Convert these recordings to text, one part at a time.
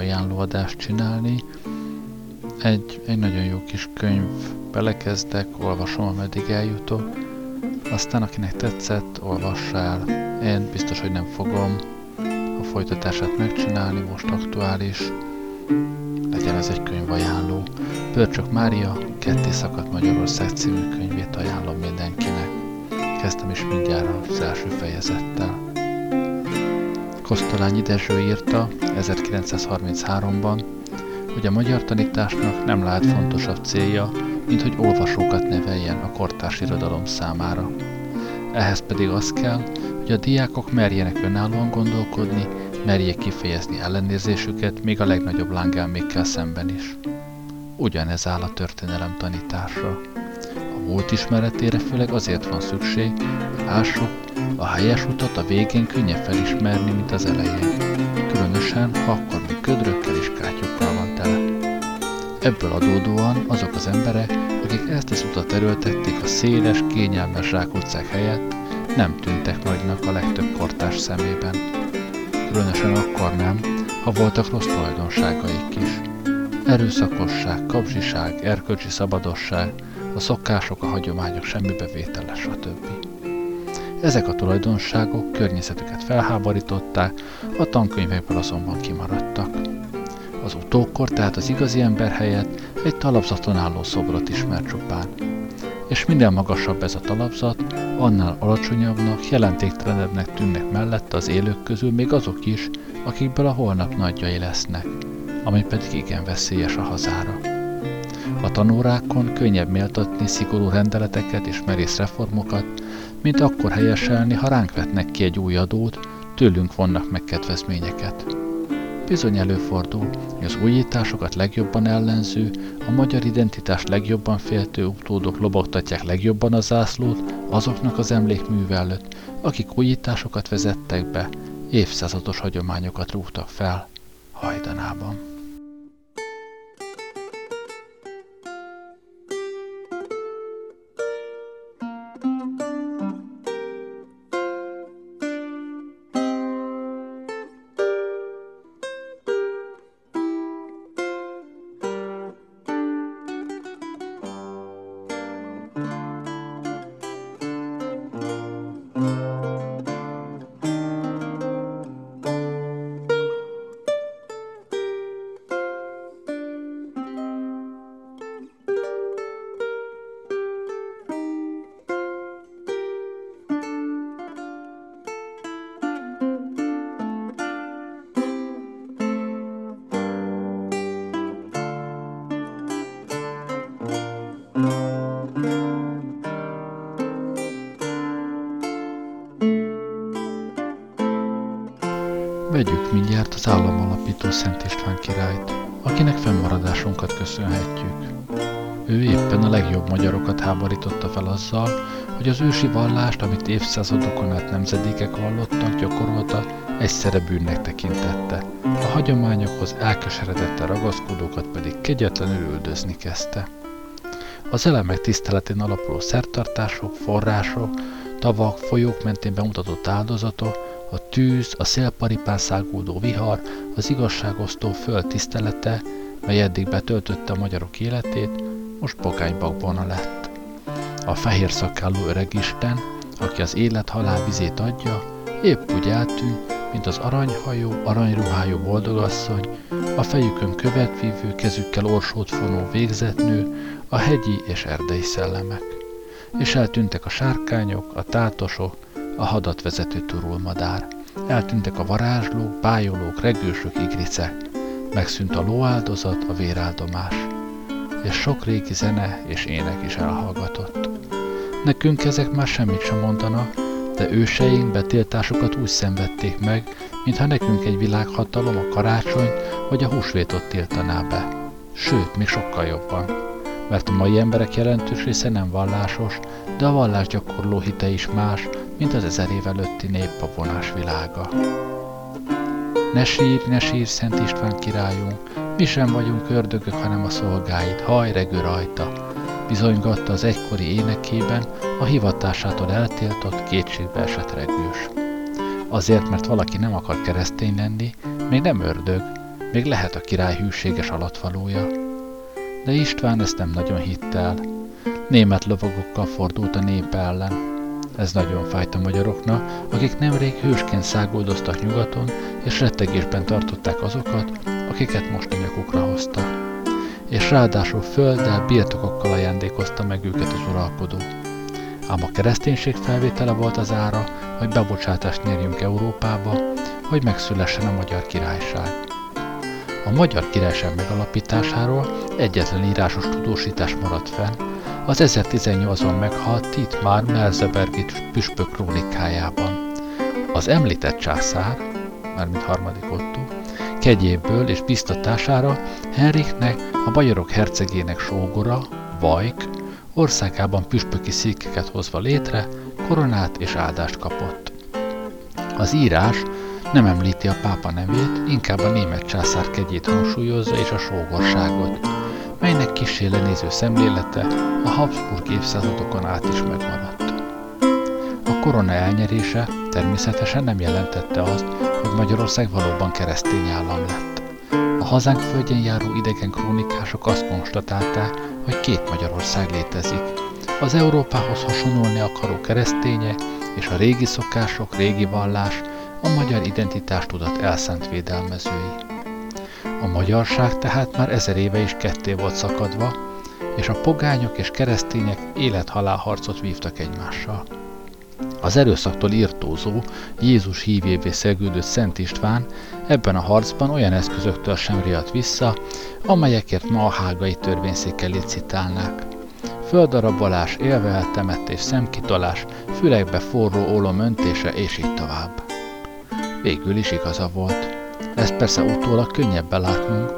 Könyvajánlóadást csinálni. Egy, egy nagyon jó kis könyv, belekezdek, olvasom, ameddig eljutok. Aztán akinek tetszett, olvass el. Én biztos, hogy nem fogom a folytatását megcsinálni, most aktuális. Legyen ez egy könyvajánló. Pörcsök Mária, Ketté szakadt Magyarország című könyvét ajánlom mindenkinek. Kezdtem is mindjárt az első fejezettel. Kosztolányi Dezső írta 1933-ban, hogy a magyar tanításnak nem lehet fontosabb célja, mint hogy olvasókat neveljen a kortárs irodalom számára. Ehhez pedig az kell, hogy a diákok merjenek önállóan gondolkodni, merjék kifejezni ellenérzésüket még a legnagyobb lángelmékkel szemben is. Ugyanez áll a történelem tanításra. A múlt ismeretére főleg azért van szükség, hogy lássuk, a helyes utat a végén könnyebb felismerni, mint az elején. Különösen, ha akkor még ködrökkel és kátyukkal van tele. Ebből adódóan azok az emberek, akik ezt az utat erőltették a széles, kényelmes zsákutcák helyett, nem tűntek nagynak a legtöbb kortás szemében. Különösen akkor nem, ha voltak rossz tulajdonságaik is erőszakosság, kapzsiság, erkölcsi szabadosság, a szokások, a hagyományok semmibevétele, stb. Ezek a tulajdonságok környezetüket felháborították, a tankönyvekből azonban kimaradtak. Az utókor tehát az igazi ember helyett egy talapzaton álló szobrot ismer csupán. És minden magasabb ez a talapzat, annál alacsonyabbnak, jelentéktelenebbnek tűnnek mellette az élők közül még azok is, akikből a holnap nagyjai lesznek – ami pedig igen veszélyes a hazára. A tanórákon könnyebb méltatni szigorú rendeleteket és merész reformokat, mint akkor helyeselni, ha ránk vetnek ki egy új adót, tőlünk vonnak meg kedvezményeket. Bizony előfordul, hogy az újításokat legjobban ellenző, a magyar identitást legjobban féltő utódok lobogtatják legjobban a zászlót azoknak az emlékműve előtt, akik újításokat vezettek be, évszázados hagyományokat rúgtak fel hajdanában. Magyarokat háborította fel azzal, hogy az ősi vallást, amit évszázadokon át nemzedékek vallottak, gyakorolta, egyszerre bűnnek tekintette. A hagyományokhoz elkeseredette ragaszkodókat pedig kegyetlenül üldözni kezdte. Az elemek tiszteletén alapuló szertartások, források, tavak, folyók mentén bemutatott áldozatok, a tűz, a szélparipán száguldó vihar, az igazságosztó föld tisztelete, mely eddig betöltötte a magyarok életét, most pogánybakvona lett. A fehér szakálló öregisten, aki az élet-halál vizét adja, épp úgy eltűnt, mint az aranyhajó, aranyruhájú boldogasszony, a fejükön követvívő, kezükkel orsót fonó végzetnő, a hegyi és erdei szellemek. És eltűntek a sárkányok, a tátosok, a hadat vezető turulmadár. Eltűntek a varázslók, bájolók, regősök, igricek. megszűnt a lóáldozat, a véráldomás, és sok régi zene és ének is elhallgatott. Nekünk ezek már semmit sem mondanak, de őseink betiltásokat úgy szenvedték meg, mintha nekünk egy világhatalom a karácsony vagy a húsvétot tiltaná be. Sőt, még sokkal jobban. Mert a mai emberek jelentős része nem vallásos, de a vallás gyakorló hite is más, mint az ezer év előtti néppavonás világa. Ne sírj, ne sírj, Szent István királyunk, mi sem vagyunk ördögök, hanem a szolgáid, hajregő rajta, bizonygatta az egykori énekében a hivatásától eltiltott, kétségbe esett regős. Azért, mert valaki nem akar keresztény lenni, még nem ördög, még lehet a király hűséges alatvalója. De István ezt nem nagyon hitt el. Német lovagokkal fordult a nép ellen. Ez nagyon fájt a magyaroknak, akik nemrég hősként száguldoztak nyugaton, és rettegésben tartották azokat, akiket most a nyakukra hoztak. És ráadásul földdel, birtokokkal ajándékozta meg őket az uralkodó. Ám a kereszténység felvétele volt az ára, hogy bebocsátást nyerjünk Európába, hogy megszülessen a magyar királyság. A magyar királyság megalapításáról egyetlen írásos tudósítás maradt fenn, az 1018-ban meghalt Titmár Merzebergi püspök krónikájában. Az említett császár, mármint harmadik Otto, kegyéből és biztatására Henriknek, a bajorok hercegének sógora, Vajk, országában püspöki székeket hozva létre, koronát és áldást kapott. Az írás nem említi a pápa nevét, inkább a német császár kegyét hangsúlyozza és a sógorságot, melynek kisé lenéző szemlélete a Habsburg évszázadokon át is megmaradt. A korona elnyerése természetesen nem jelentette azt, hogy Magyarország valóban keresztény állam lett. A hazánk földjén járó idegen krónikások azt konstatálták, hogy két Magyarország létezik. Az Európához hasonlulni akaró kereszténye és a régi szokások, régi vallás, a magyar identitás tudat elszánt védelmezői. A magyarság tehát már ezer éve is ketté volt szakadva, és a pogányok és keresztények élet-halál harcot vívtak egymással. Az erőszaktól írtózó, Jézus hívévé szegődött Szent István ebben a harcban olyan eszközöktől sem riadt vissza, amelyekért ma a hágai törvényszékkel licitálnák. Földarabolás, élve eltemetés, szemkitolás, fülekbe forró ólom öntése, és így tovább. Végül is igaza volt. Ez persze utólag könnyebb belátnunk,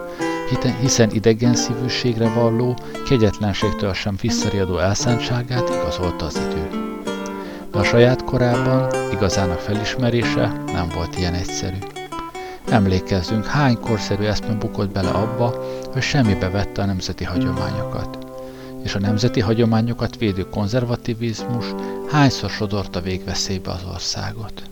hiszen idegen szívűségre valló, kegyetlenségtől sem visszariadó elszántságát igazolta az idő de a saját korában igazának felismerése nem volt ilyen egyszerű. Emlékezzünk, hány korszerű eszme bukott bele abba, hogy semmibe vette a nemzeti hagyományokat. És a nemzeti hagyományokat védő konzervativizmus hányszor sodorta végveszélybe az országot.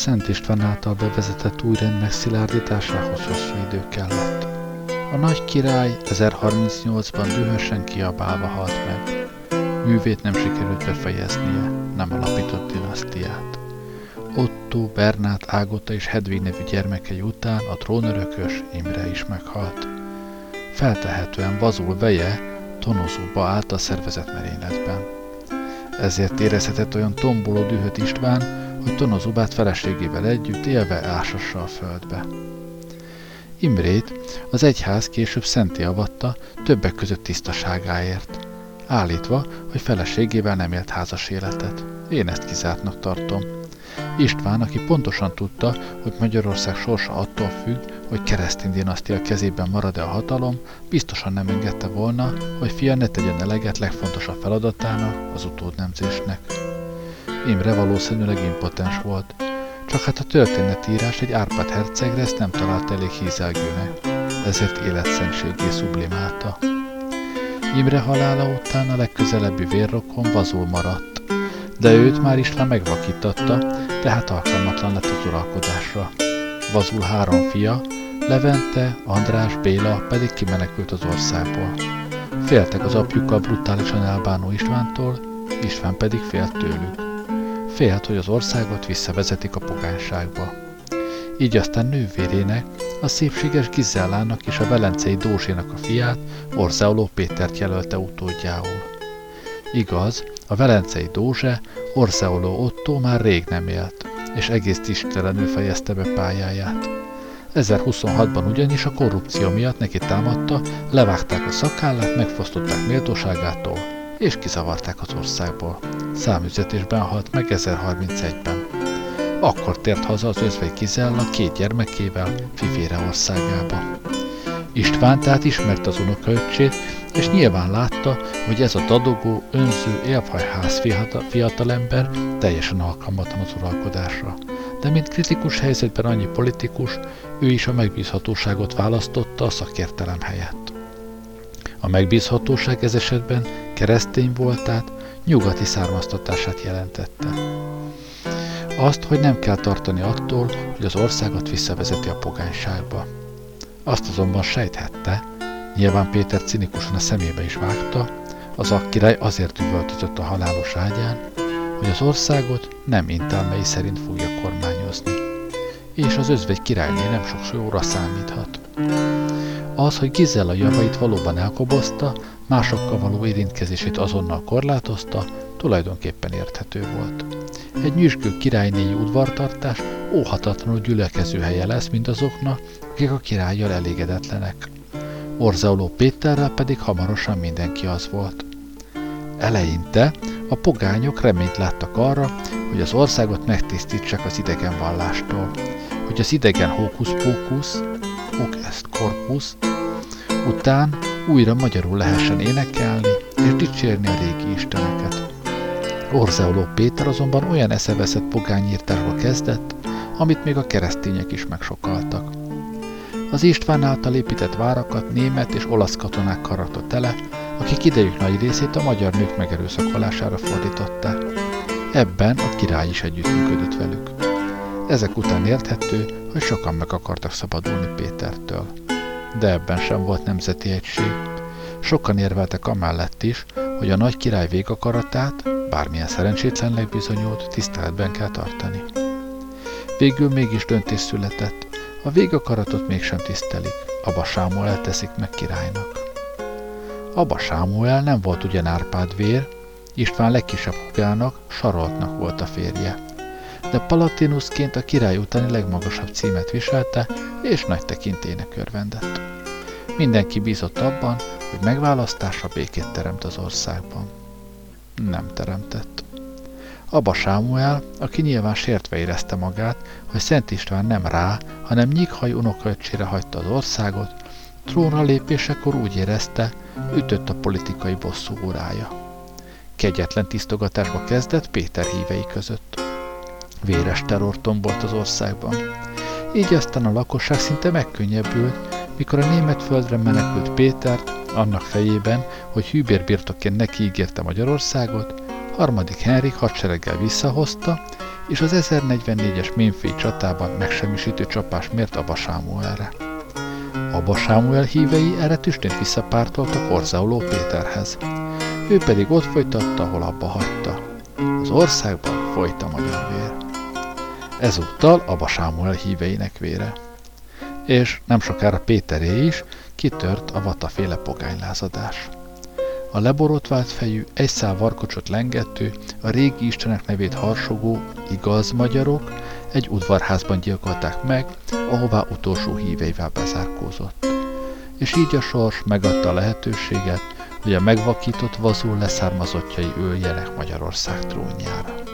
Szent István által bevezetett új rend megszilárdításához hosszú idő kellett. A nagy király 1038-ban dühösen kiabálva halt meg. Művét nem sikerült befejeznie, nem alapított dinasztiát. Otto, Bernát, Ágota és Hedvig nevű gyermekei után a trónörökös Imre is meghalt. Feltehetően Vazul veje tonozóba állt a szervezet merényletben. Ezért érezhetett olyan tomboló dühöt István, hogy tonozóbát feleségével együtt élve ásassa a földbe. Imrét az egyház később szenté avatta, többek között tisztaságáért, állítva, hogy feleségével nem élt házas életet. Én ezt kizártnak tartom. István, aki pontosan tudta, hogy Magyarország sorsa attól függ, hogy keresztény dinasztia kezében marad-e a hatalom, biztosan nem engedte volna, hogy fia ne tegyen eleget legfontosabb feladatának, az utódnemzésnek. Imre valószínűleg impotens volt, csak hát a történetírás egy Árpád hercegre ezt nem talált elég hízelgőnek, ezért életszentségé sublimálta. Imre halála után a legközelebbi vérrokon vazul maradt, de őt már István megvakítatta, tehát alkalmatlan lett az uralkodásra. Vazul három fia, Levente, András, Béla pedig kimenekült az országból. Féltek az apjukkal brutálisan elbánó Istvántól, István pedig félt tőlük. Félt, hogy az országot visszavezetik a pogányságba. Így aztán nővérének, a szépséges Gizellának és a velencei Dózsénak a fiát, Orzeoló Pétert jelölte utódjául. Igaz, a velencei Dózse, Orzeoló Otto már rég nem élt, és egész tisztelenül fejezte be pályáját. 1026-ban ugyanis a korrupció miatt neki támadta, levágták a szakállát, megfosztották méltóságától, és kizavarták az országból. Számüzetésben halt meg 1031-ben. Akkor tért haza az özvegy Gizella két gyermekével Fivére országába. István tehát ismerte az unokaöccsét, és nyilván látta, hogy ez a dadogó, önző, élfajház fiatalember teljesen alkalmatlan az uralkodásra. De mint kritikus helyzetben annyi politikus, ő is a megbízhatóságot választotta a szakértelem helyett. A megbízhatóság ez esetben keresztény voltát, nyugati származtatását jelentette. Azt, hogy nem kell tartani attól, hogy az országot visszavezeti a pogányságba. Azt azonban sejthette, nyilván Péter cinikusan a szemébe is vágta, az akkirály azért üvöltözött a halálos ágyán, hogy az országot nem intelmei szerint fogja kormányozni, és az özvegy királyné nem sok jóra számíthat. Az, hogy Gizella javait valóban elkobozta, másokkal való érintkezését azonnal korlátozta, tulajdonképpen érthető volt. Egy nyüzsgő királynéi udvartartás óhatatlanul gyülekező helye lesz mindazoknak, akik a királlyal elégedetlenek. Orzauló Péterrel pedig hamarosan mindenki az volt. Eleinte a pogányok reményt láttak arra, hogy az országot megtisztítsák az idegen vallástól, hogy az idegen hókusz-pókusz, hoc est corpus, után újra magyarul lehessen énekelni és dicsérni a régi isteneket. Orzeoló Péter azonban olyan eszeveszett pogányírtásba kezdett, amit még a keresztények is megsokaltak. Az István által épített várakat német és olasz katonákkal rakta tele, akik idejük nagy részét a magyar nők megerőszakolására fordították. Ebben a király is együttműködött velük. Ezek után érthető, hogy sokan meg akartak szabadulni Pétertől. De ebben sem volt nemzeti egység. Sokan érveltek amellett is, hogy a nagy király végakaratát, bármilyen szerencsétlennek bizonyult, tiszteletben kell tartani. Végül mégis döntés született, a végakaratot mégsem tisztelik, Abba Sámuel teszik meg királynak. Abba Sámuel nem volt ugyan Árpád vér, István legkisebb hugának, Saroltnak volt a férje. De Palatinusként a király utáni legmagasabb címet viselte, és nagy tekintének örvendett. Mindenki bízott abban, hogy megválasztása békét teremt az országban. Nem teremtett. Abba Sámuel, aki nyilván sértve érezte magát, hogy Szent István nem rá, hanem Nyighaj unokaöcsére hagyta az országot, trónra lépésekor úgy érezte, ütött a politikai bosszú órája. Kegyetlen tisztogatásba kezdett Péter hívei között. Véres terror tombolt az országban. Így aztán a lakosság szinte megkönnyebbült, mikor a német földre menekült Pétert, annak fejében, hogy hűbérbirtokként neki ígérte Magyarországot, harmadik Henrik hadsereggel visszahozta, és az 1044-es Ménfély csatában megsemmisítő csapás mért Abba Sámuelre. Abba Sámuel hívei erre tüstént visszapártoltak Orzauló Péterhez. Ő pedig ott folytatta, ahol abba hagyta. Az országban folyt a magyar vér. Ezúttal Abba Sámuel híveinek vére. És nem sokára Péteré is kitört a vataféle pogánylázadás. A leborotvált fejű, egy szál varkocsot lengető, a régi istenek nevét harsogó, igaz magyarok egy udvarházban gyilkolták meg, ahová utolsó híveivel bezárkózott. És így a sors megadta a lehetőséget, hogy a megvakított vazul leszármazottjai üljenek Magyarország trónjára.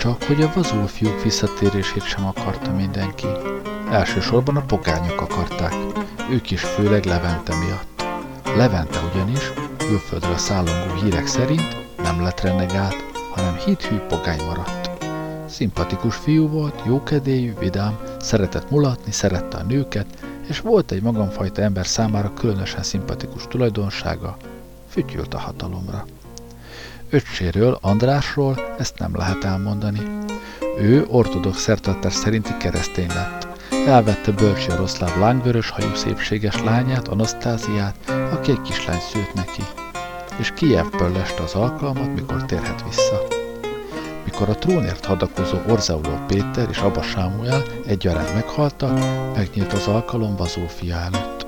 Csak hogy a vazul fiúk visszatérését sem akarta mindenki. Elsősorban a pogányok akarták, ők is főleg Levente miatt. Levente ugyanis, külföldről szállongó hírek szerint nem lett renegált, hanem hithű pogány maradt. Szimpatikus fiú volt, jókedélyű, vidám, szeretett mulatni, szerette a nőket, és volt egy magamfajta ember számára különösen szimpatikus tulajdonsága, fütyült a hatalomra. Öccséről, Andrásról ezt nem lehet elmondani. Ő ortodox szertartás szerinti keresztény lett. Elvette Bölcs Jaroszláv lányvörös hajú szépséges lányát, Anasztáziát, aki egy kislány szült neki. És Kijevből leste az alkalmat, mikor térhet vissza. Mikor a trónért hadakozó Orzauló Péter és Abba Sámuel egyaránt meghaltak, megnyílt az alkalom Vazófia előtt.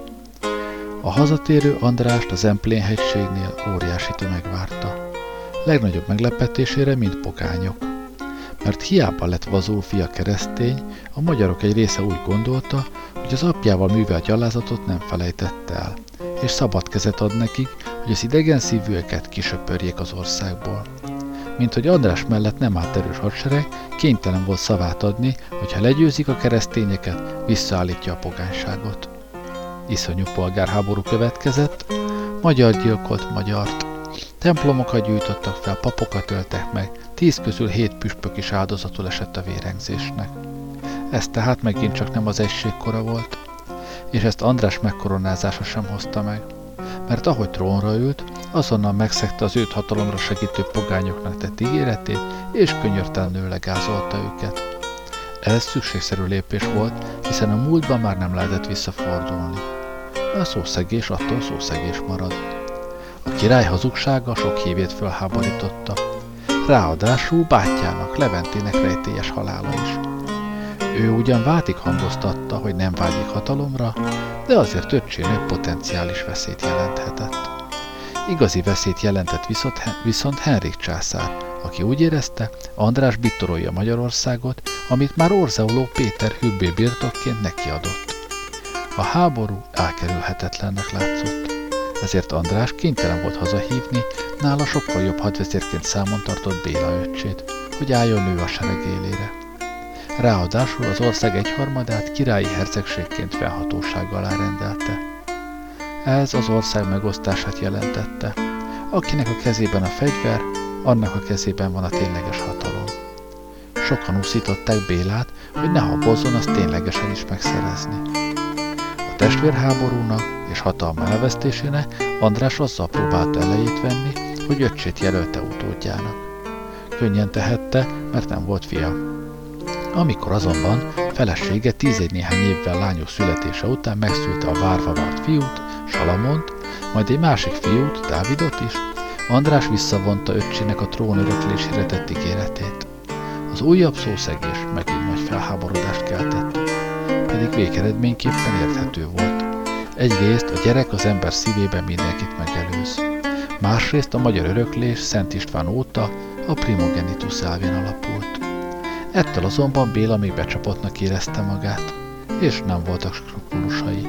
A hazatérő Andrást az Emplén hegységnél óriási tömeg várta legnagyobb meglepetésére mind pogányok. Mert hiába lett Vazó fia keresztény, a magyarok egy része úgy gondolta, hogy az apjával művelt gyalázatot nem felejtette el, és szabad kezet ad nekik, hogy az idegen szívűeket kisöpörjék az országból. Mint hogy András mellett nem állt erős hadsereg, kénytelen volt szavát adni, hogy ha legyőzik a keresztényeket, visszaállítja a pogányságot. Iszonyú polgárháború következett, magyar gyilkolt magyart, Templomokat gyújtottak fel, papokat öltek meg, tíz közül hét püspök is áldozatul esett a vérengzésnek. Ez tehát megint csak nem az egységkora volt, és ezt András megkoronázása sem hozta meg, mert ahogy trónra ült, azonnal megszegte az őt hatalomra segítő pogányoknak tett ígéretét, és könyörtelenül legázolta őket. Ez szükségszerű lépés volt, hiszen a múltban már nem lehetett visszafordulni. A szószegés attól szószegés marad. A király hazugsága sok hívét fölháborította. Ráadásul bátyjának, Leventének rejtélyes halála is. Ő ugyan vátig hangoztatta, hogy nem vágyik hatalomra, de azért öccsének potenciális veszélyt jelenthetett. Igazi veszélyt jelentett viszont, Henrik császár, aki úgy érezte, András bittorolja Magyarországot, amit már Orzeoló Péter hübbé birtokként nekiadott. A háború elkerülhetetlennek látszott ezért András kénytelen volt hazahívni, nála sokkal jobb hadvezérként számon tartott Béla öccsét, hogy álljon ő a sereg élére. Ráadásul az ország egyharmadát királyi hercegségként felhatóság alá rendelte. Ez az ország megosztását jelentette. Akinek a kezében a fegyver, annak a kezében van a tényleges hatalom. Sokan úszították Bélát, hogy ne habozzon azt ténylegesen is megszerezni. A testvérháborúnak és hatalma elvesztésének András azzal próbálta elejét venni, hogy öcsét jelölte utódjának. Könnyen tehette, mert nem volt fia. Amikor azonban felesége tízegy néhány évvel lányok születése után megszülte a várva várt fiút, Salamont, majd egy másik fiút, Dávidot is, András visszavonta öccsének a trón öröklésére tett ígéretét. Az újabb szószegés megint nagy felháborodást keltett, pedig végeredményképpen érthető volt. Egyrészt a gyerek az ember szívében mindenkit megelőz. Másrészt a magyar öröklés Szent István óta a primogenitus elvén alapult. Ettől azonban Béla még becsapottnak érezte magát, és nem voltak skrupulusai.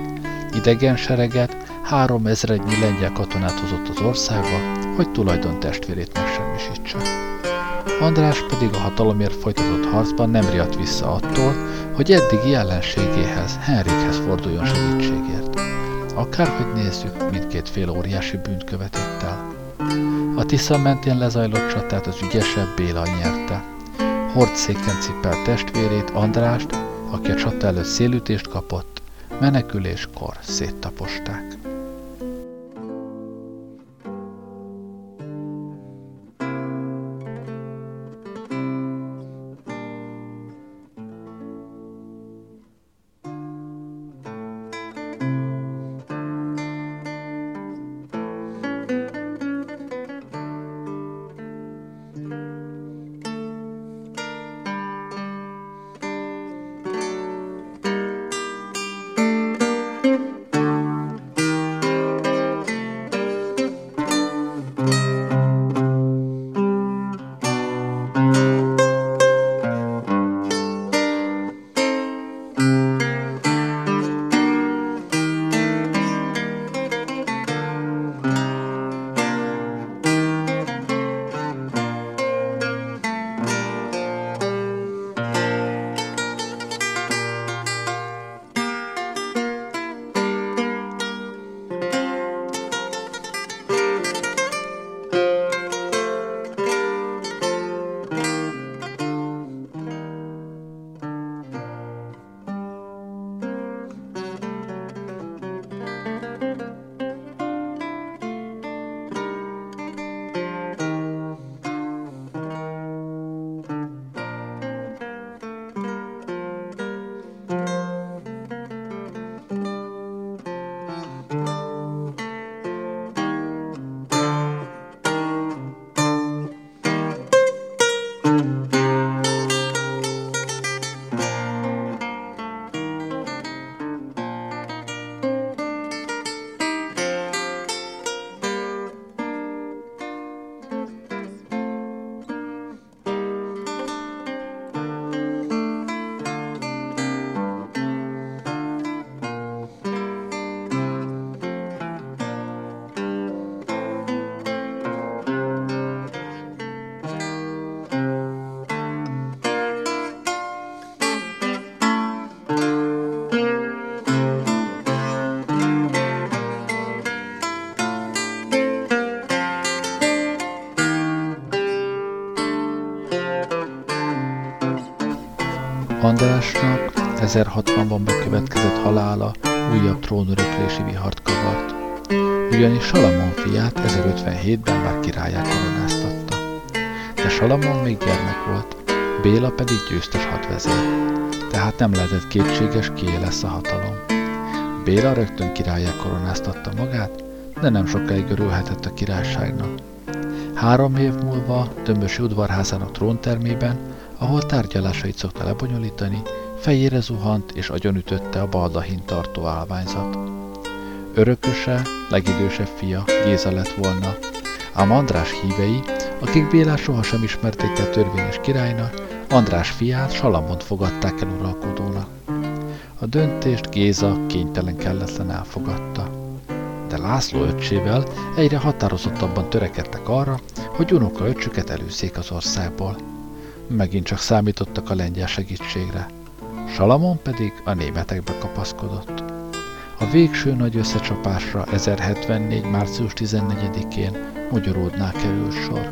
Idegen sereget, három ezrednyi lengyel katonát hozott az országba, hogy tulajdon testvérét megsemmisítse. András pedig a hatalomért folytatott harcban nem riadt vissza attól, hogy eddigi ellenségéhez, Henrikhez forduljon segítségért. Akárhogy nézzük, mindkét fél óriási bűnt követett el. A Tisza mentén lezajlott csatát az ügyesebb Béla nyerte. Hordszéken cipelt testvérét, Andrást, aki a csata előtt szélütést kapott, meneküléskor széttaposták. 1060-ban bekövetkezett halála újabb trónöröklési vihart kavart, ugyanis Salamon fiát 1057-ben már királyá koronáztatta. De Salamon még gyermek volt, Béla pedig győztes hadvezér, tehát nem lehetett kétséges, kié lesz a hatalom. Béla rögtön királyá koronáztatta magát, de nem sokáig örülhetett a királyságnak. Három év múlva Tömbösi udvarházának tróntermében ahol tárgyalásait szokta lebonyolítani, fejére zuhant és agyonütötte a baldahin tartó állványzat. Örököse, legidősebb fia, Géza lett volna, ám András hívei, akik Bélás sohasem ismerték el törvényes királynak, András fiát Salamont fogadták el uralkodónak. A döntést Géza kénytelen kelletlen elfogadta. De László öccsével egyre határozottabban törekedtek arra, hogy unoka öcsüket előszék az országból megint csak számítottak a lengyel segítségre. Salamon pedig a németekbe kapaszkodott. A végső nagy összecsapásra 1074. március 14-én Magyaródnál került sor.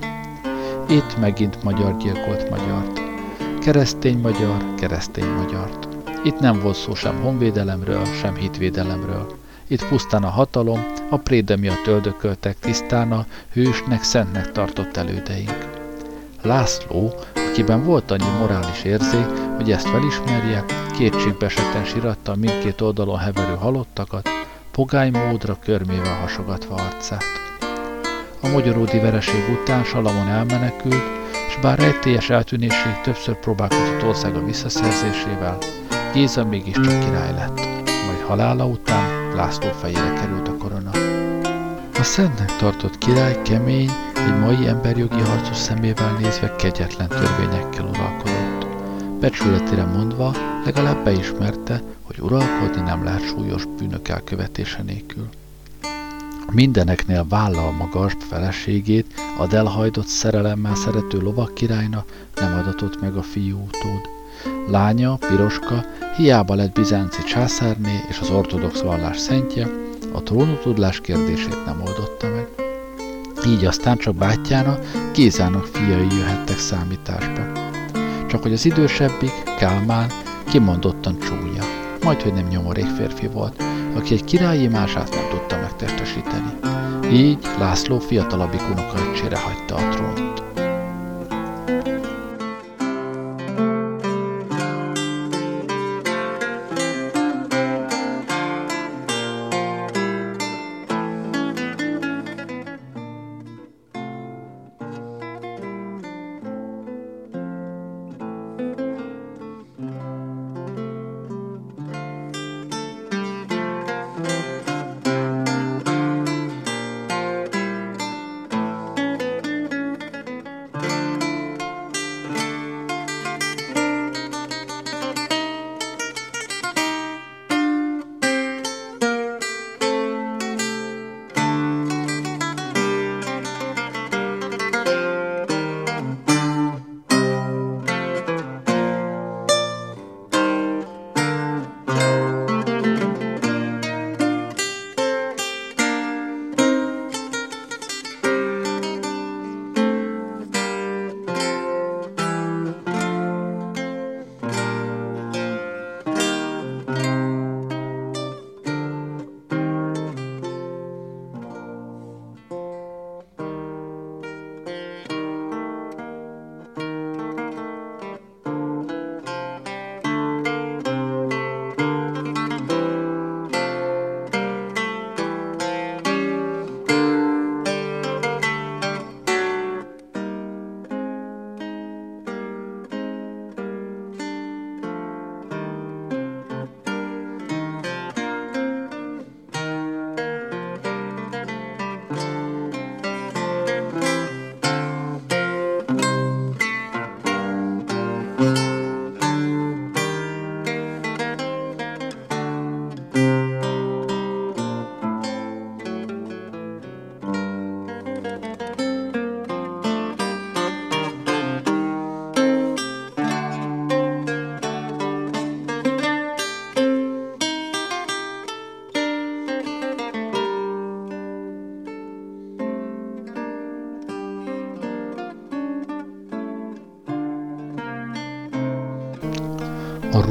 Itt megint magyar gyilkolt magyart. Keresztény magyar, keresztény magyart. Itt nem volt szó sem honvédelemről, sem hitvédelemről. Itt pusztán a hatalom, a préde miatt öldököltek tisztán a hősnek, szentnek tartott elődeink. László, akiben volt annyi morális érzék, hogy ezt felismerje, kétségbesetten siratta mindkét oldalon heverő halottakat, pogány módra körmével hasogatva arcát. A magyaródi vereség után Salamon elmenekült, és bár rejtélyes eltűnésig többször próbálkozott országa visszaszerzésével, Géza mégiscsak király lett, majd halála után László fejére került a korona. A szentnek tartott király kemény, egy mai emberjogi harcos szemével nézve kegyetlen törvényekkel uralkodott. Becsületére mondva legalább beismerte, hogy uralkodni nem lehet súlyos bűnök elkövetése nélkül. Mindeneknél vállal magas feleségét, a elhajdott szerelemmel szerető lovak királyna nem adatott meg a fiú utód. Lánya, Piroska, hiába lett bizánci császárné és az ortodox vallás szentje, a trónutudlás kérdését nem oldotta meg. Így aztán csak bátyjána, Gézának fiai jöhettek számításba. Csak hogy az idősebbik, Kálmán, kimondottan csúnya, majd hogy nem nyomorék férfi volt, aki egy királyi mását nem tudta megtestesíteni. Így László fiatalabbik unokaöccsére hagyta a trónt.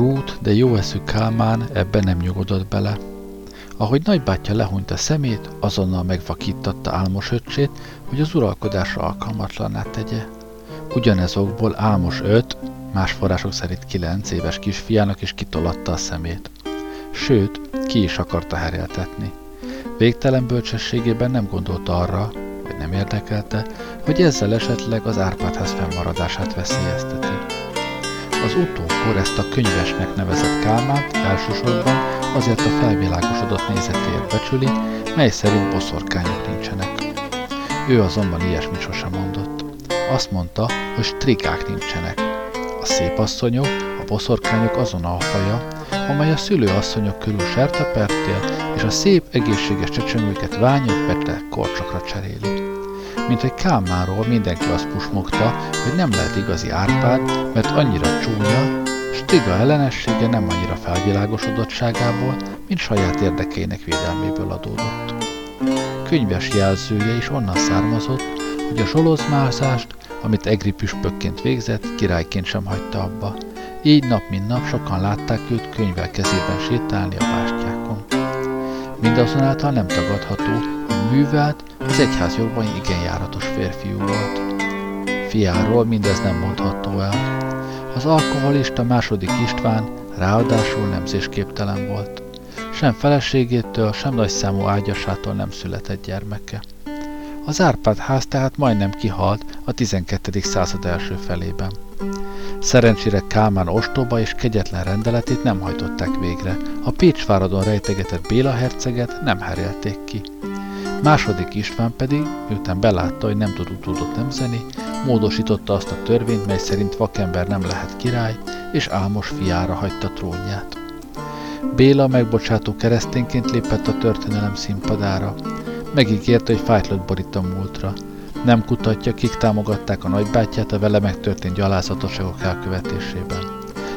Rút, de jó eszű Kálmán ebben nem nyugodott bele. Ahogy nagybátyja lehúnyt a szemét, azonnal megvakítatta álmos öcsét, hogy az uralkodásra alkalmatlaná tegye. Ugyanez okból álmos öt, más források szerint kilenc éves kisfiának is kitolatta a szemét. Sőt, ki is akarta heréltetni. Végtelen bölcsességében nem gondolta arra, vagy nem érdekelte, hogy ezzel esetleg az Árpádház fennmaradását veszélyezteti. Az utókor ezt a könyvesnek nevezett Kálmánt elsősorban azért a felvilágosodott nézetéért becsüli, mely szerint boszorkányok nincsenek. Ő azonban ilyesmit sosem mondott. Azt mondta, hogy strikák nincsenek. A szép asszonyok, a boszorkányok azon a faja, amely a szülőasszonyok körül sertepertél, és a szép, egészséges csecsemőket ványott beteg korcsokra cseréli mint hogy Kálmáról mindenki azt pusmogta, hogy nem lehet igazi Árpád, mert annyira csúnya, Stiga ellenessége nem annyira felvilágosodottságából, mint saját érdekeinek védelméből adódott. Könyves jelzője is onnan származott, hogy a zsolozmázást, amit Egri püspökként végzett, királyként sem hagyta abba. Így nap mint nap sokan látták őt könyvvel kezében sétálni a bástyákon. Mindazonáltal nem tagadható, hogy művelt, az egyházjogban igen járatos férfiú volt. Fiáról mindez nem mondható el. Az alkoholista második István ráadásul nemzésképtelen volt. Sem feleségétől, sem nagyszámú ágyasától nem született gyermeke. Az Árpád ház tehát majdnem kihalt a 12. század első felében. Szerencsére Kálmán ostoba és kegyetlen rendeletét nem hajtották végre, a Pécsváradon rejtegetett Béla herceget nem herélték ki. Második István pedig, miután belátta, hogy nem tud utódot nemzeni, módosította azt a törvényt, mely szerint vakember nem lehet király, és álmos fiára hagyta trónját. Béla megbocsátó keresztényként lépett a történelem színpadára. Megígérte, hogy fájtlott borít a múltra. Nem kutatja, kik támogatták a nagybátyját a vele megtörtént gyalázatosságok elkövetésében.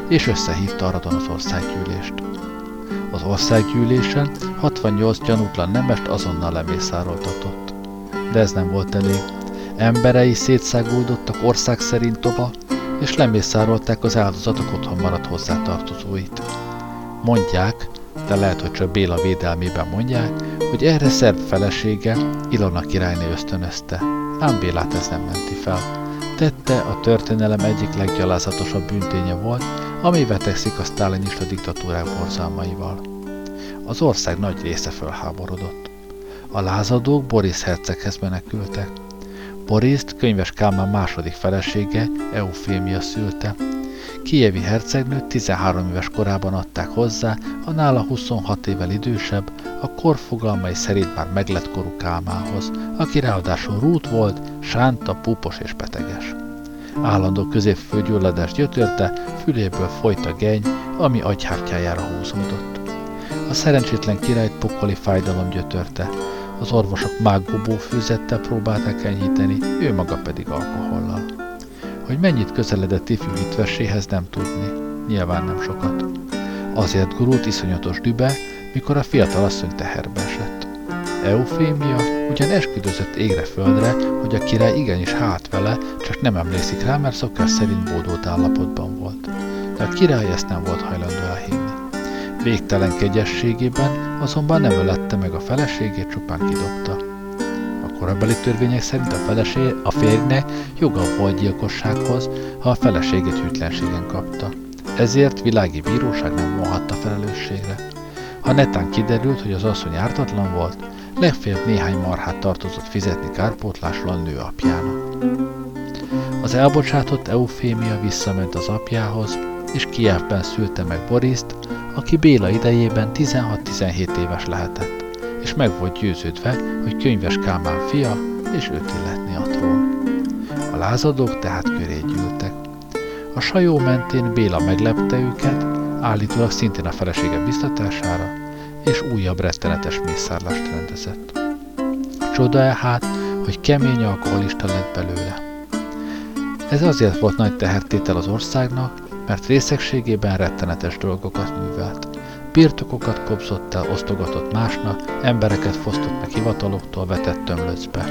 És összehívta Aradon az országgyűlést. Az országgyűlésen 68 gyanútlan nemest azonnal lemészároltatott. De ez nem volt elég. Emberei szétszágódottak ország szerint tova, és lemészárolták az áldozatok otthon maradt hozzátartozóit. Mondják, de lehet, hogy csak Béla védelmében mondják, hogy erre szerb felesége Ilona királyné ösztönözte. Ám Bélát ez nem menti fel. Tette a történelem egyik leggyalázatosabb bűnténye volt, ami vetekszik a sztálinista diktatúrák borzalmaival. Az ország nagy része fölháborodott. A lázadók Boris herceghez menekültek. Boriszt könyves Kálmán második felesége, Eufémia szülte. Kijevi hercegnőt 13 éves korában adták hozzá, a nála 26 évvel idősebb, a korfogalmai szerint már meglett korú Kálmához, aki ráadásul rút volt, sánta, púpos és beteges. Állandó középfőgyulladás gyötörte, füléből folyt a geny, ami agyhártyájára húzódott. A szerencsétlen királyt pokoli fájdalom gyötörte, az orvosok mággobó fűzettel próbálták enyhíteni, ő maga pedig alkohollal. Hogy mennyit közeledett ifjú hitvesséhez nem tudni, nyilván nem sokat. Azért gurult iszonyatos dübe, mikor a fiatal asszony teherbe esett. Eufémia ugyan esküdözött égre földre, hogy a király igenis hát vele, csak nem emlékszik rá, mert szokás szerint bódult állapotban volt. De a király ezt nem volt hajlandó elhinni. Végtelen kegyességében azonban nem ölette meg a feleségét, csupán kidobta. A korabeli törvények szerint a, feleség, a férjnek joga volt gyilkossághoz, ha a feleségét hűtlenségen kapta. Ezért világi bíróság nem vonhatta felelősségre. Ha netán kiderült, hogy az asszony ártatlan volt, legfeljebb néhány marhát tartozott fizetni kárpótlásról a nő apjának. Az elbocsátott Eufémia visszament az apjához, és Kievben szülte meg Boriszt, aki Béla idejében 16-17 éves lehetett, és meg volt győződve, hogy könyves Kálmán fia, és őt illetni a trón. A lázadók tehát köré gyűltek. A sajó mentén Béla meglepte őket, állítólag szintén a felesége biztatására, és újabb rettenetes mészárlást rendezett. Csoda-e hát, hogy kemény alkoholista lett belőle. Ez azért volt nagy tehertétel az országnak, mert részegségében rettenetes dolgokat művelt. Birtokokat kobzott el, osztogatott másnak, embereket fosztott meg hivataloktól, vetett tömlöcbe.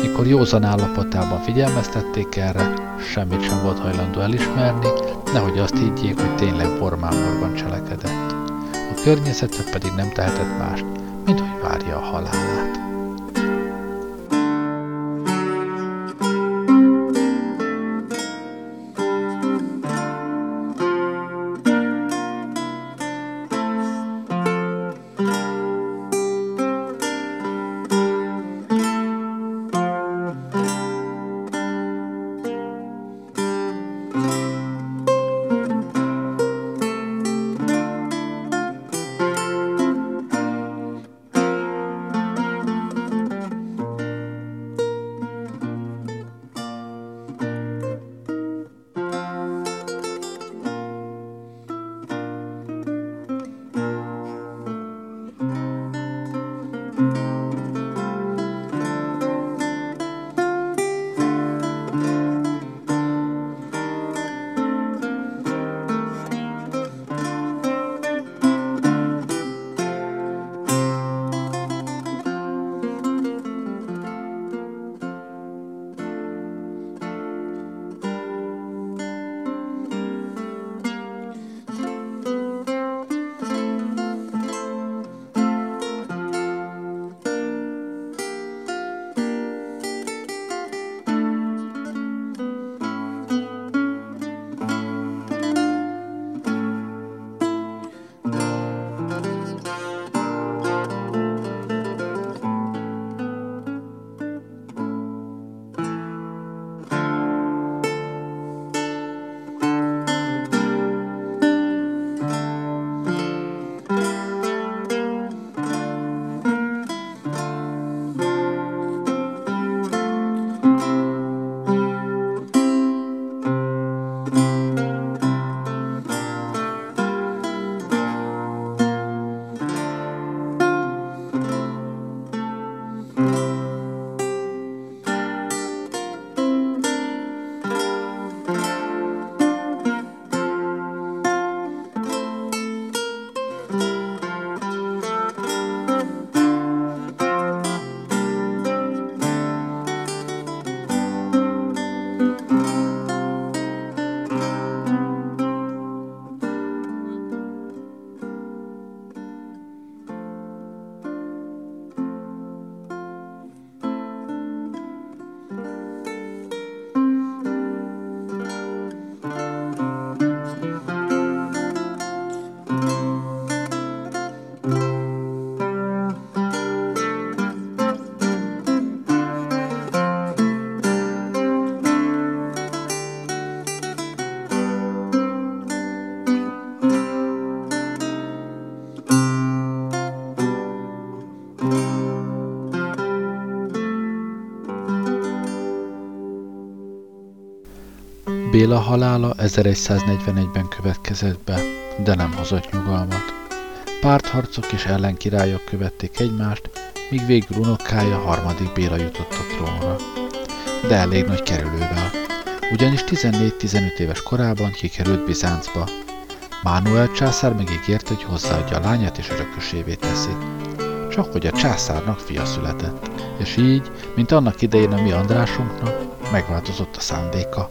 Mikor józan állapotában figyelmeztették erre, semmit sem volt hajlandó elismerni, nehogy azt higgyék, hogy tényleg bormámorban cselekedett. A környezete pedig nem tehetett más, mint hogy várja a halálát. Béla halála 1141-ben következett be, de nem hozott nyugalmat. Pártharcok és ellenkirályok követték egymást, míg végül unokája harmadik Béla jutott a trónra. De elég nagy kerülővel, ugyanis 14-15 éves korában kikerült Bizáncba. Mánuel császár megígért, hogy hozzáadja a lányát és örökösévé teszi. Csak hogy a császárnak fia született, és így, mint annak idején a mi Andrásunknak, megváltozott a szándéka.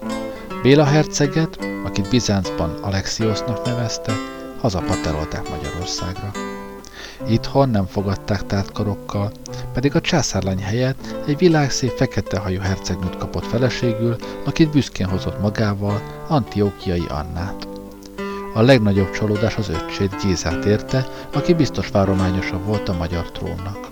Béla herceget, akit Bizáncban Alexiosznak nevezte, hazapaterolták Magyarországra. Itthon nem fogadták tártkarokkal, pedig a császárlány helyett egy világszép fekete hajú hercegnőt kapott feleségül, akit büszkén hozott magával, Antiókiai Annát. A legnagyobb csalódás az öccsét Gézát érte, aki biztos várományosa volt a magyar trónnak.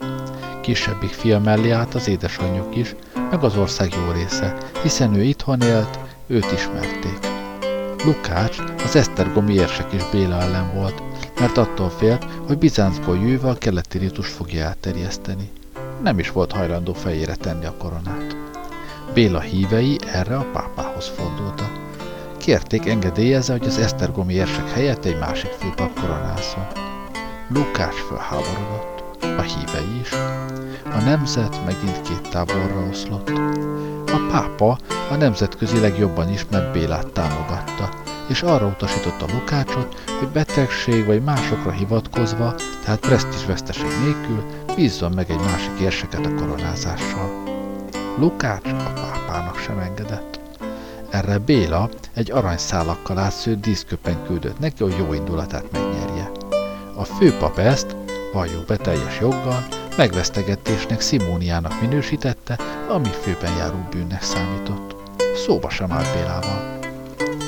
Kisebbik fia mellé állt az édesanyjuk is, meg az ország jó része, hiszen ő itthon élt, őt ismerték. Lukács, az esztergomi érsek is Béla ellen volt, mert attól félt, hogy Bizáncból jöve a keleti ritus fogja elterjeszteni. Nem is volt hajlandó fejére tenni a koronát. Béla hívei erre a pápához fordultak. Kérték engedélyezze, hogy az esztergomi érsek helyett egy másik főpap koronázzon. Lukács fölháborodott, a hívei is. A nemzet megint két táborra oszlott. A pápa a nemzetközileg jobban ismert Bélát támogatta, és arra utasította Lukácsot, hogy betegség vagy másokra hivatkozva, tehát presztízsveszteség nélkül bízzon meg egy másik érseket a koronázással. Lukács a pápának sem engedett. Erre Béla egy aranyszálakkal átszőtt díszköpen küldött neki, hogy jó indulatát megnyerje. A főpap ezt, valljuk be teljes joggal, megvesztegetésnek Simóniának minősítette, ami főben járó bűnnek számított. Szóba sem állt Bélával.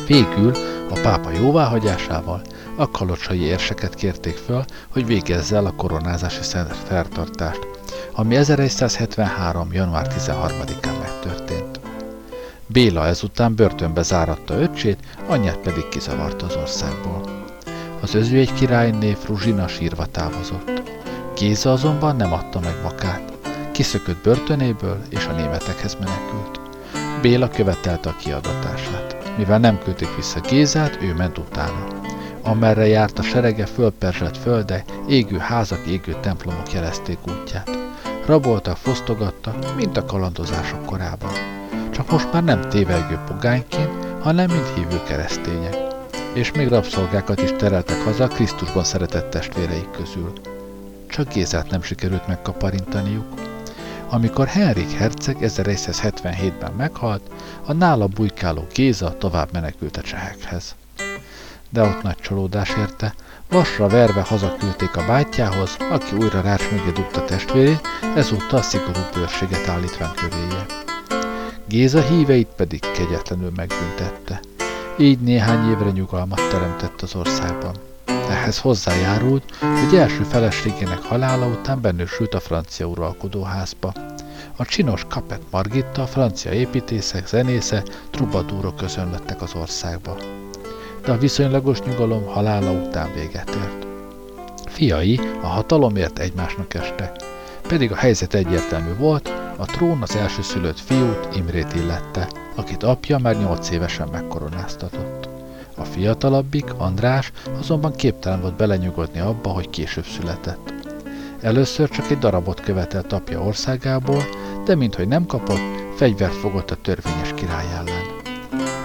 Végül a pápa jóváhagyásával a kalocsai érseket kérték föl, hogy végezze el a koronázási szertartást, ami 1173. január 13-án megtörtént. Béla ezután börtönbe záratta öcsét, anyját pedig kizavarta az országból. Az özvegy királyné Fruzsina sírva távozott. Géza azonban nem adta meg makát. Kiszökött börtönéből, és a németekhez menekült. Béla követelte a kiadatását. Mivel nem küldték vissza Gézát, ő ment utána. Amerre járt a serege fölperzselt földe, égő házak, égő templomok jelezték útját. Raboltak, fosztogattak, mint a kalandozások korában. Csak most már nem tévelgő pogányként, hanem mint hívő keresztények. És még rabszolgákat is tereltek haza Krisztusban szeretett testvéreik közül csak Gézát nem sikerült megkaparintaniuk. Amikor Henrik herceg 1177-ben meghalt, a nála bujkáló Géza tovább menekült a csehekhez. De ott nagy csalódás érte, vasra verve hazaküldték a bátyjához, aki újra rács mögé dugta testvérét, ezúttal szigorú bőrséget állítván kövéje. Géza híveit pedig kegyetlenül megbüntette. Így néhány évre nyugalmat teremtett az országban. Ehhez hozzájárult, hogy első feleségének halála után bennősült a francia uralkodóházba. A csinos Kapet Margitta, francia építészek, zenésze, trubadúrok közönlettek az országba. De a viszonylagos nyugalom halála után véget ért. Fiai a hatalomért egymásnak estek, pedig a helyzet egyértelmű volt, a trón az első szülött fiút, Imrét illette, akit apja már nyolc évesen megkoronáztatott. A fiatalabbik, András, azonban képtelen volt belenyugodni abba, hogy később született. Először csak egy darabot követelt apja országából, de minthogy nem kapott, fegyvert fogott a törvényes király ellen.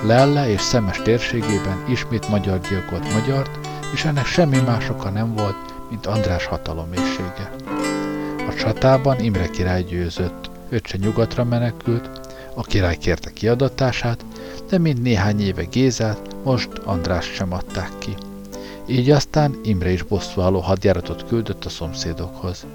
Lelle és Szemes térségében ismét magyar gyilkolt magyart, és ennek semmi más oka nem volt, mint András hatalomészsége. A csatában Imre király győzött, öccse nyugatra menekült, a király kérte kiadatását, de mind néhány éve Gézát, most András sem adták ki. Így aztán Imre is bosszúálló hadjáratot küldött a szomszédokhoz.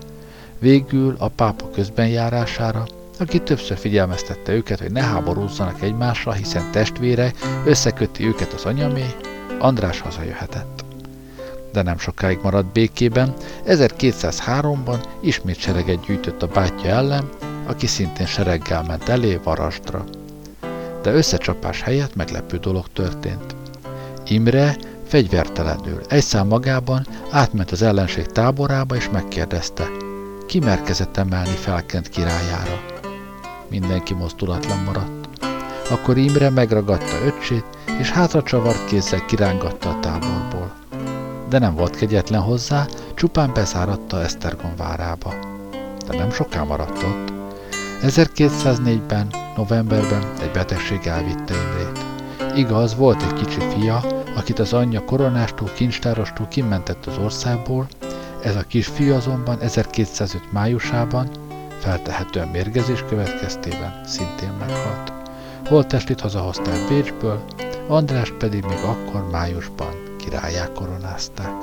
Végül a pápa közbenjárására, aki többször figyelmeztette őket, hogy ne háborúzzanak egymásra, hiszen testvére összeköti őket az anyamé, András hazajöhetett. De nem sokáig maradt békében, 1203-ban ismét sereget gyűjtött a bátyja ellen, aki szintén sereggel ment elé Varasdra de összecsapás helyett meglepő dolog történt. Imre fegyvertelenül, egy szám magában átment az ellenség táborába és megkérdezte, ki merkezett emelni felkent királyára. Mindenki mozdulatlan maradt. akkor Imre megragadta öcsét, és hátra csavart kézzel kirángatta a táborból. De nem volt kegyetlen hozzá, csupán bezáratta Esztergom várába. De nem soká maradt ott. 1204-ben, novemberben egy betegség elvitte Imrét. Igaz, volt egy kicsi fia, akit az anyja koronástól, kincstárostól kimentett az országból, ez a kis fiú azonban 1205 májusában, feltehetően mérgezés következtében szintén meghalt. Holttestét hazahozták Bécsből, András pedig még akkor májusban királyá koronázták.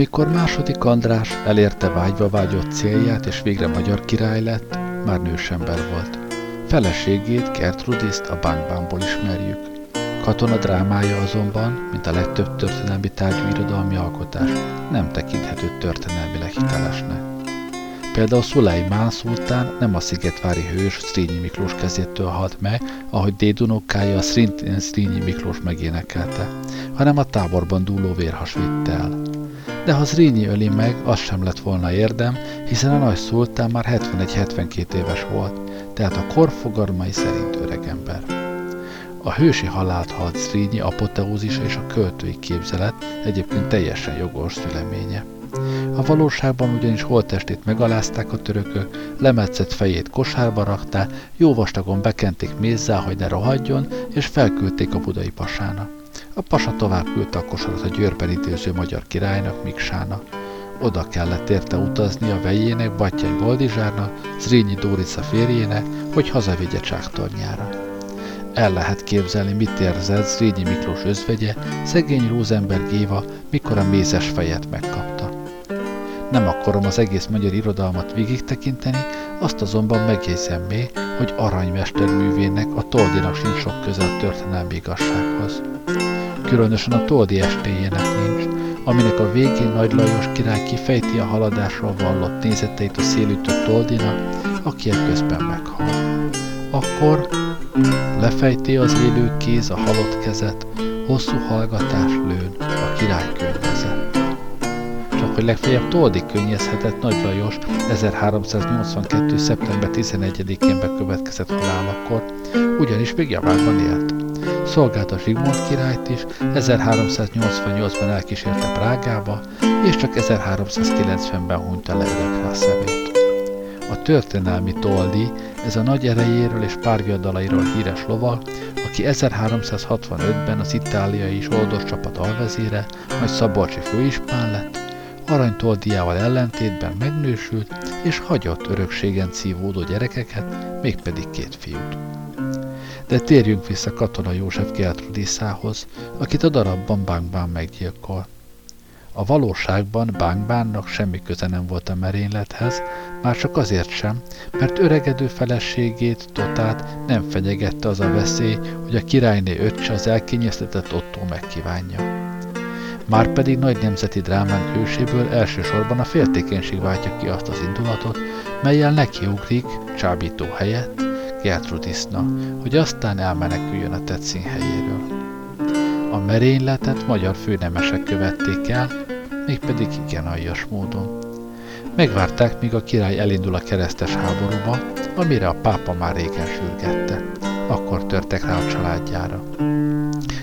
Amikor második András elérte vágyva vágyott célját, és végre magyar király lett, már nősember volt. Feleségét, Gertrudiszt a Bánkbánból ismerjük. Katona drámája azonban, mint a legtöbb történelmi tárgyú irodalmi alkotás, nem tekinthető történelmileg hitelesnek. Például Szulajmán szultán nem a szigetvári hős Szrínyi Miklós kezétől halt meg, ahogy dédunokkája a Szrínyi Miklós megénekelte, hanem a táborban dúló vérhas vitte el de ha Zrínyi öli meg, az sem lett volna érdem, hiszen a nagy szultán már 71-72 éves volt, tehát a kor fogarmai szerint öregember. A hősi halált halt Zrínyi apoteózisa és a költői képzelet egyébként teljesen jogos szüleménye. A valóságban ugyanis holttestét megalázták a törökök, lemetszett fejét kosárba rakták, jó vastagon bekenték mézzá, hogy ne rohadjon, és felküldték a budai pasának. A pasa tovább küldte a kosarat a Győrben időző magyar királynak, Miksának. Oda kellett érte utazni a vejének, Batyai Boldizsárnak, Zrínyi Dórica férjének, hogy hazavigye csáktornyára. El lehet képzelni, mit érzett Zrínyi Miklós özvegye, szegény Rosenberg Éva, mikor a mézes fejet megkapta. Nem akarom az egész magyar irodalmat végig tekinteni, azt azonban megjegyzem még, hogy aranymester művének a Toldinak sincs sok köze a történelmi igazsághoz különösen a Toldi estéjének nincs, aminek a végén Nagy Lajos király kifejti a haladásról vallott nézeteit a szélütött Toldina, aki közben meghal. Akkor lefejti az élő kéz a halott kezet, hosszú hallgatás lőn a király könnyezett. Csak hogy legfeljebb Toldi könnyezhetett Nagy Lajos 1382. szeptember 11-én bekövetkezett halálakor, ugyanis még javában élt szolgálta Zsigmond királyt is, 1388-ban elkísérte Prágába, és csak 1390-ben hunyta le örökre a szemét. A történelmi Toldi, ez a nagy erejéről és párviadalairól híres lovag, aki 1365-ben az itáliai Zsoldos csapat alvezére, majd Szabolcsi főispán lett, Arany Toldiával ellentétben megnősült, és hagyott örökségen cívódó gyerekeket, mégpedig két fiút. De térjünk vissza katona József Gertrudiszához, akit a darabban Bánkbán meggyilkol. A valóságban Bánkbánnak semmi köze nem volt a merénylethez, már csak azért sem, mert öregedő feleségét, Totát nem fenyegette az a veszély, hogy a királyné öccse az elkényeztetett Otto megkívánja. Márpedig nagy nemzeti drámán hőséből elsősorban a féltékenység váltja ki azt az indulatot, melyel nekiugrik, csábító helyett, Gertrudisna, hogy aztán elmeneküljön a tetszín helyéről. A merényletet magyar főnemesek követték el, mégpedig igen aljas módon. Megvárták, míg a király elindul a keresztes háborúba, amire a pápa már régen sürgette. Akkor törtek rá a családjára.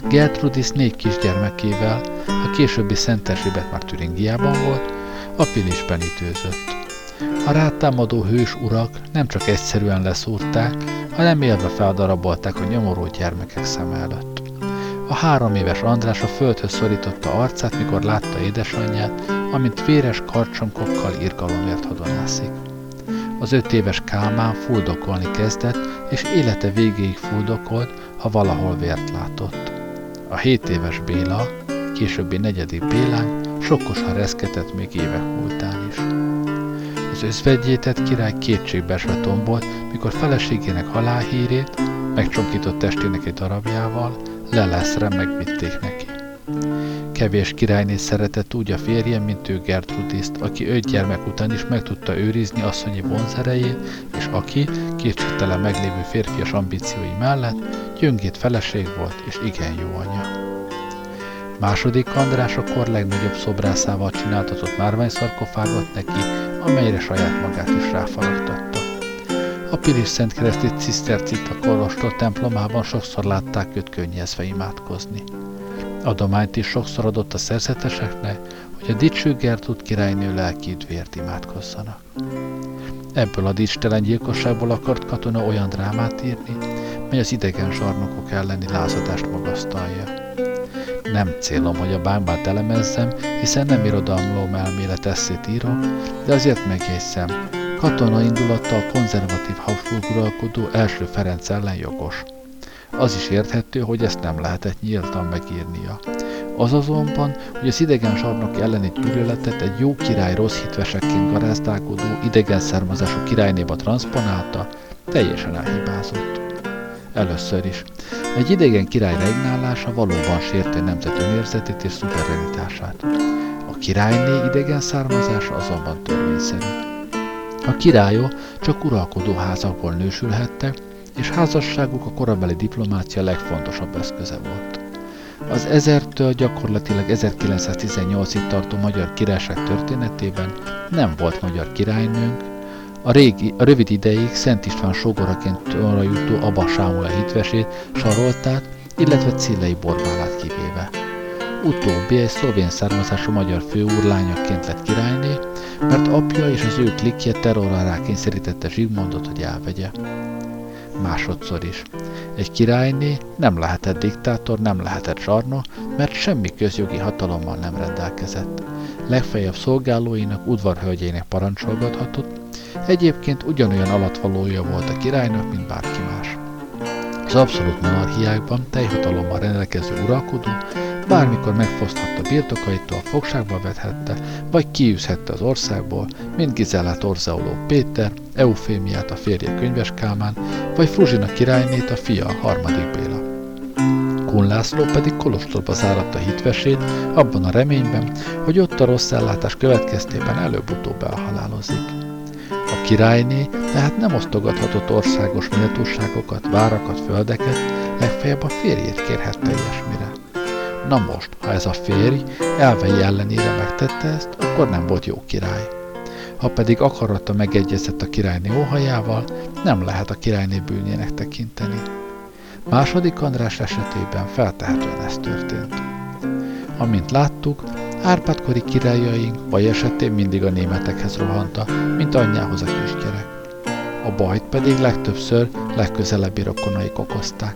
Gertrudis négy kisgyermekével, a későbbi Szent Erzsébet már Türingiában volt, a Pilisben ütőzött. A rátámadó hős urak nem csak egyszerűen leszúrták, hanem élve feldarabolták a nyomoró gyermekek szem előtt. A három éves András a földhöz szorította arcát, mikor látta édesanyját, amint véres karcsonkokkal irgalomért hadonászik. Az öt éves Kálmán fuldokolni kezdett, és élete végéig fuldokolt, ha valahol vért látott. A hét éves Béla, későbbi negyedik Bélán, sokkosan reszketett még évek múltán is. Az özvegyétet király kétségbeesve tombolt, mikor feleségének halálhírét, megcsonkított testének egy darabjával, leleszre megvitték neki. Kevés királyné szeretett úgy a férjem, mint ő Gertrudiszt, aki öt gyermek után is meg tudta őrizni asszonyi vonzerejét, és aki, kétségtelen meglévő férfias ambíciói mellett, gyöngét feleség volt, és igen jó anya. Második András akkor legnagyobb szobrászával csináltatott márványszarkofágot neki, amelyre saját magát is ráfaragtatta. A Pilis Szent Kereszti Cisztercita kolostor templomában sokszor látták őt könnyezve imádkozni. Adományt is sokszor adott a szerzeteseknek, hogy a dicső Gertud királynő lelki üdvért imádkozzanak. Ebből a dicstelen gyilkosságból akart katona olyan drámát írni, mely az idegen zsarnokok elleni lázadást magasztalja. Nem célom, hogy a bánkbát elemezzem, hiszen nem irodalmlóm elmélet eszét írok, de azért megjegyzem, katona indulata a konzervatív Habsburg uralkodó első Ferenc ellen jogos. Az is érthető, hogy ezt nem lehetett nyíltan megírnia. Az azonban, hogy az idegen zsarnok elleni gyűlöletet egy jó király rossz hitvesekként garázdálkodó, idegen származású királynéba transponálta, teljesen elhibázott. Először is. Egy idegen király regnálása valóban sérti nemzet önérzetét és szuverenitását. A királyné idegen származása azonban törvényszerű. A királyok csak uralkodó házakból nősülhettek, és házasságuk a korabeli diplomácia legfontosabb eszköze volt. Az ezertől gyakorlatilag 1918-ig tartó magyar királyság történetében nem volt magyar királynőnk, a, régi, a rövid ideig Szent István sógoraként arra jutó Abba Sámula hitvesét sarolták, illetve Cillei Borbálát kivéve. Utóbbi egy szlovén származású magyar főúr lányaként lett királyné, mert apja és az ő klikje terrorra rákényszerítette Zsigmondot, hogy elvegye. Másodszor is. Egy királyné nem lehetett diktátor, nem lehetett zsarna, mert semmi közjogi hatalommal nem rendelkezett. Legfeljebb szolgálóinak, udvarhölgyének parancsolgathatott, egyébként ugyanolyan alatvalója volt a királynak, mint bárki más. Az abszolút monarchiákban teljhatalommal rendelkező uralkodó bármikor megfoszthatta birtokaitól, fogságba vethette, vagy kiűzhette az országból, mint Gizellát Orzauló Péter, Eufémiát a férje Könyves Kálmán, vagy Fruzsina királynét a fia a harmadik Béla. Kun László pedig Kolostorba záratta hitvesét, abban a reményben, hogy ott a rossz ellátás következtében előbb-utóbb elhalálozik. A királyné tehát nem osztogathatott országos méltóságokat, várakat, földeket, legfeljebb a férjét kérhette ilyesmire. Na most, ha ez a férj elvei ellenére megtette ezt, akkor nem volt jó király. Ha pedig akarata megegyezett a királyné óhajával, nem lehet a királyné bűnének tekinteni. Második András esetében feltehetően ez történt. Amint láttuk, Árpádkori királyaink baj esetén mindig a németekhez rohanta, mint anyjához a kisgyerek. A bajt pedig legtöbbször legközelebbi rokonaik okozták.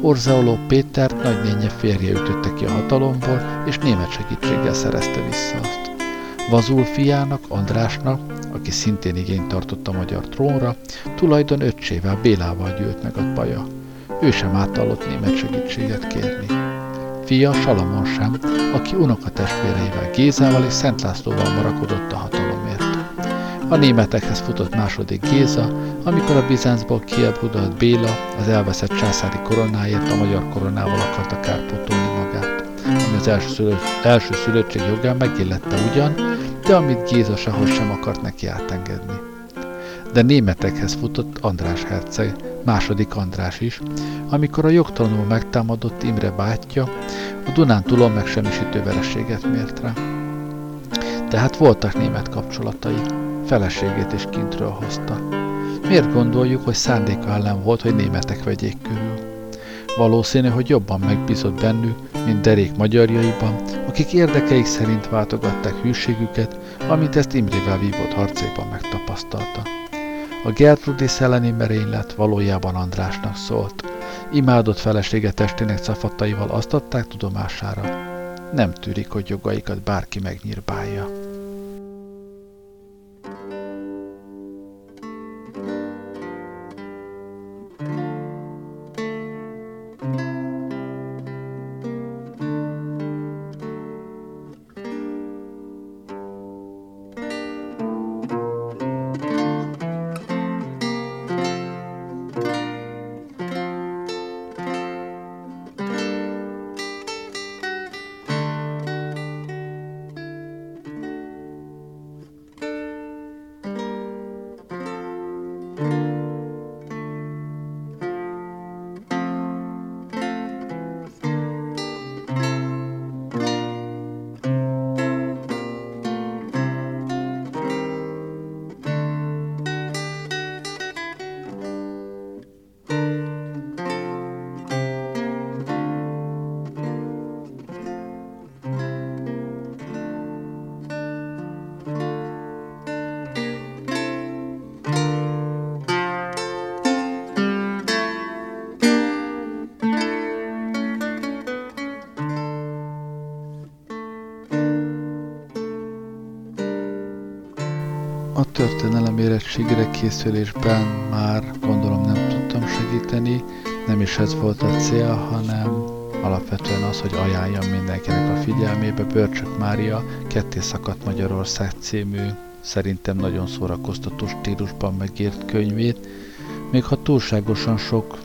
Orzaoló Péter nagynénye férje ütötte ki a hatalomból, és német segítséggel szerezte vissza azt. Vazul fiának, Andrásnak, aki szintén igényt tartott a magyar trónra, tulajdon öccsével, Bélával gyűlt meg a baja. Ő sem átallott német segítséget kérni. Fia Salamon sem, aki unokatestvéreivel Gézával és Szent Lászlóval marakodott a hatalomért. A németekhez futott második Géza, amikor a Bizáncból kiabrudalt Béla az elveszett császári koronáért a magyar koronával akarta kárpótolni magát, ami az első, szülő, első szülőtség jogán megillette ugyan, de amit Géza sehogy sem akart neki átengedni. De németekhez futott András herceg, második András is, amikor a jogtalanul megtámadott Imre bátyja a Dunán túlon megsemmisítő verességet mért rá. Tehát voltak német kapcsolatai, feleségét is kintről hozta. Miért gondoljuk, hogy szándéka ellen volt, hogy németek vegyék körül? Valószínű, hogy jobban megbízott bennük, mint derék magyarjaiban, akik érdekeik szerint váltogatták hűségüket, amit ezt Imrével vívott harcéban megtapasztalta. A Gertrudi elleni merénylet valójában Andrásnak szólt. Imádott felesége testének cafataival azt adták tudomására. Nem tűrik, hogy jogaikat bárki megnyírbálja. Érettségére készülésben már gondolom nem tudtam segíteni, nem is ez volt a cél, hanem alapvetően az, hogy ajánljam mindenkinek a figyelmébe. Börcsök Mária Ketté szakadt Magyarország című szerintem nagyon szórakoztató stílusban megírt könyvét, még ha túlságosan sok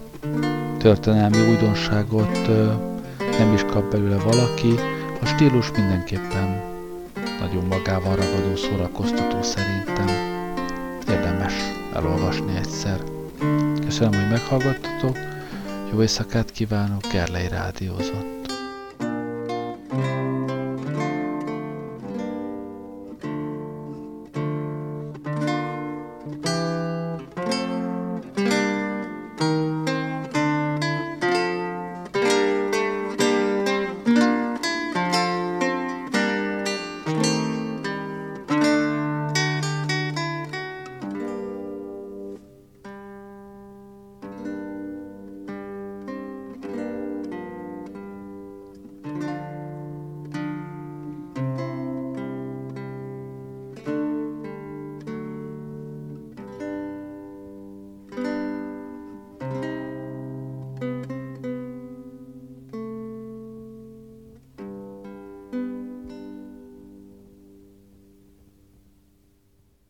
történelmi újdonságot nem is kap belőle valaki, a stílus mindenképpen nagyon magával ragadó szórakoztató szerintem. Elolvasni egyszer. Köszönöm, hogy meghallgattatok, jó éjszakát kívánok, Gerlei Rádiózott.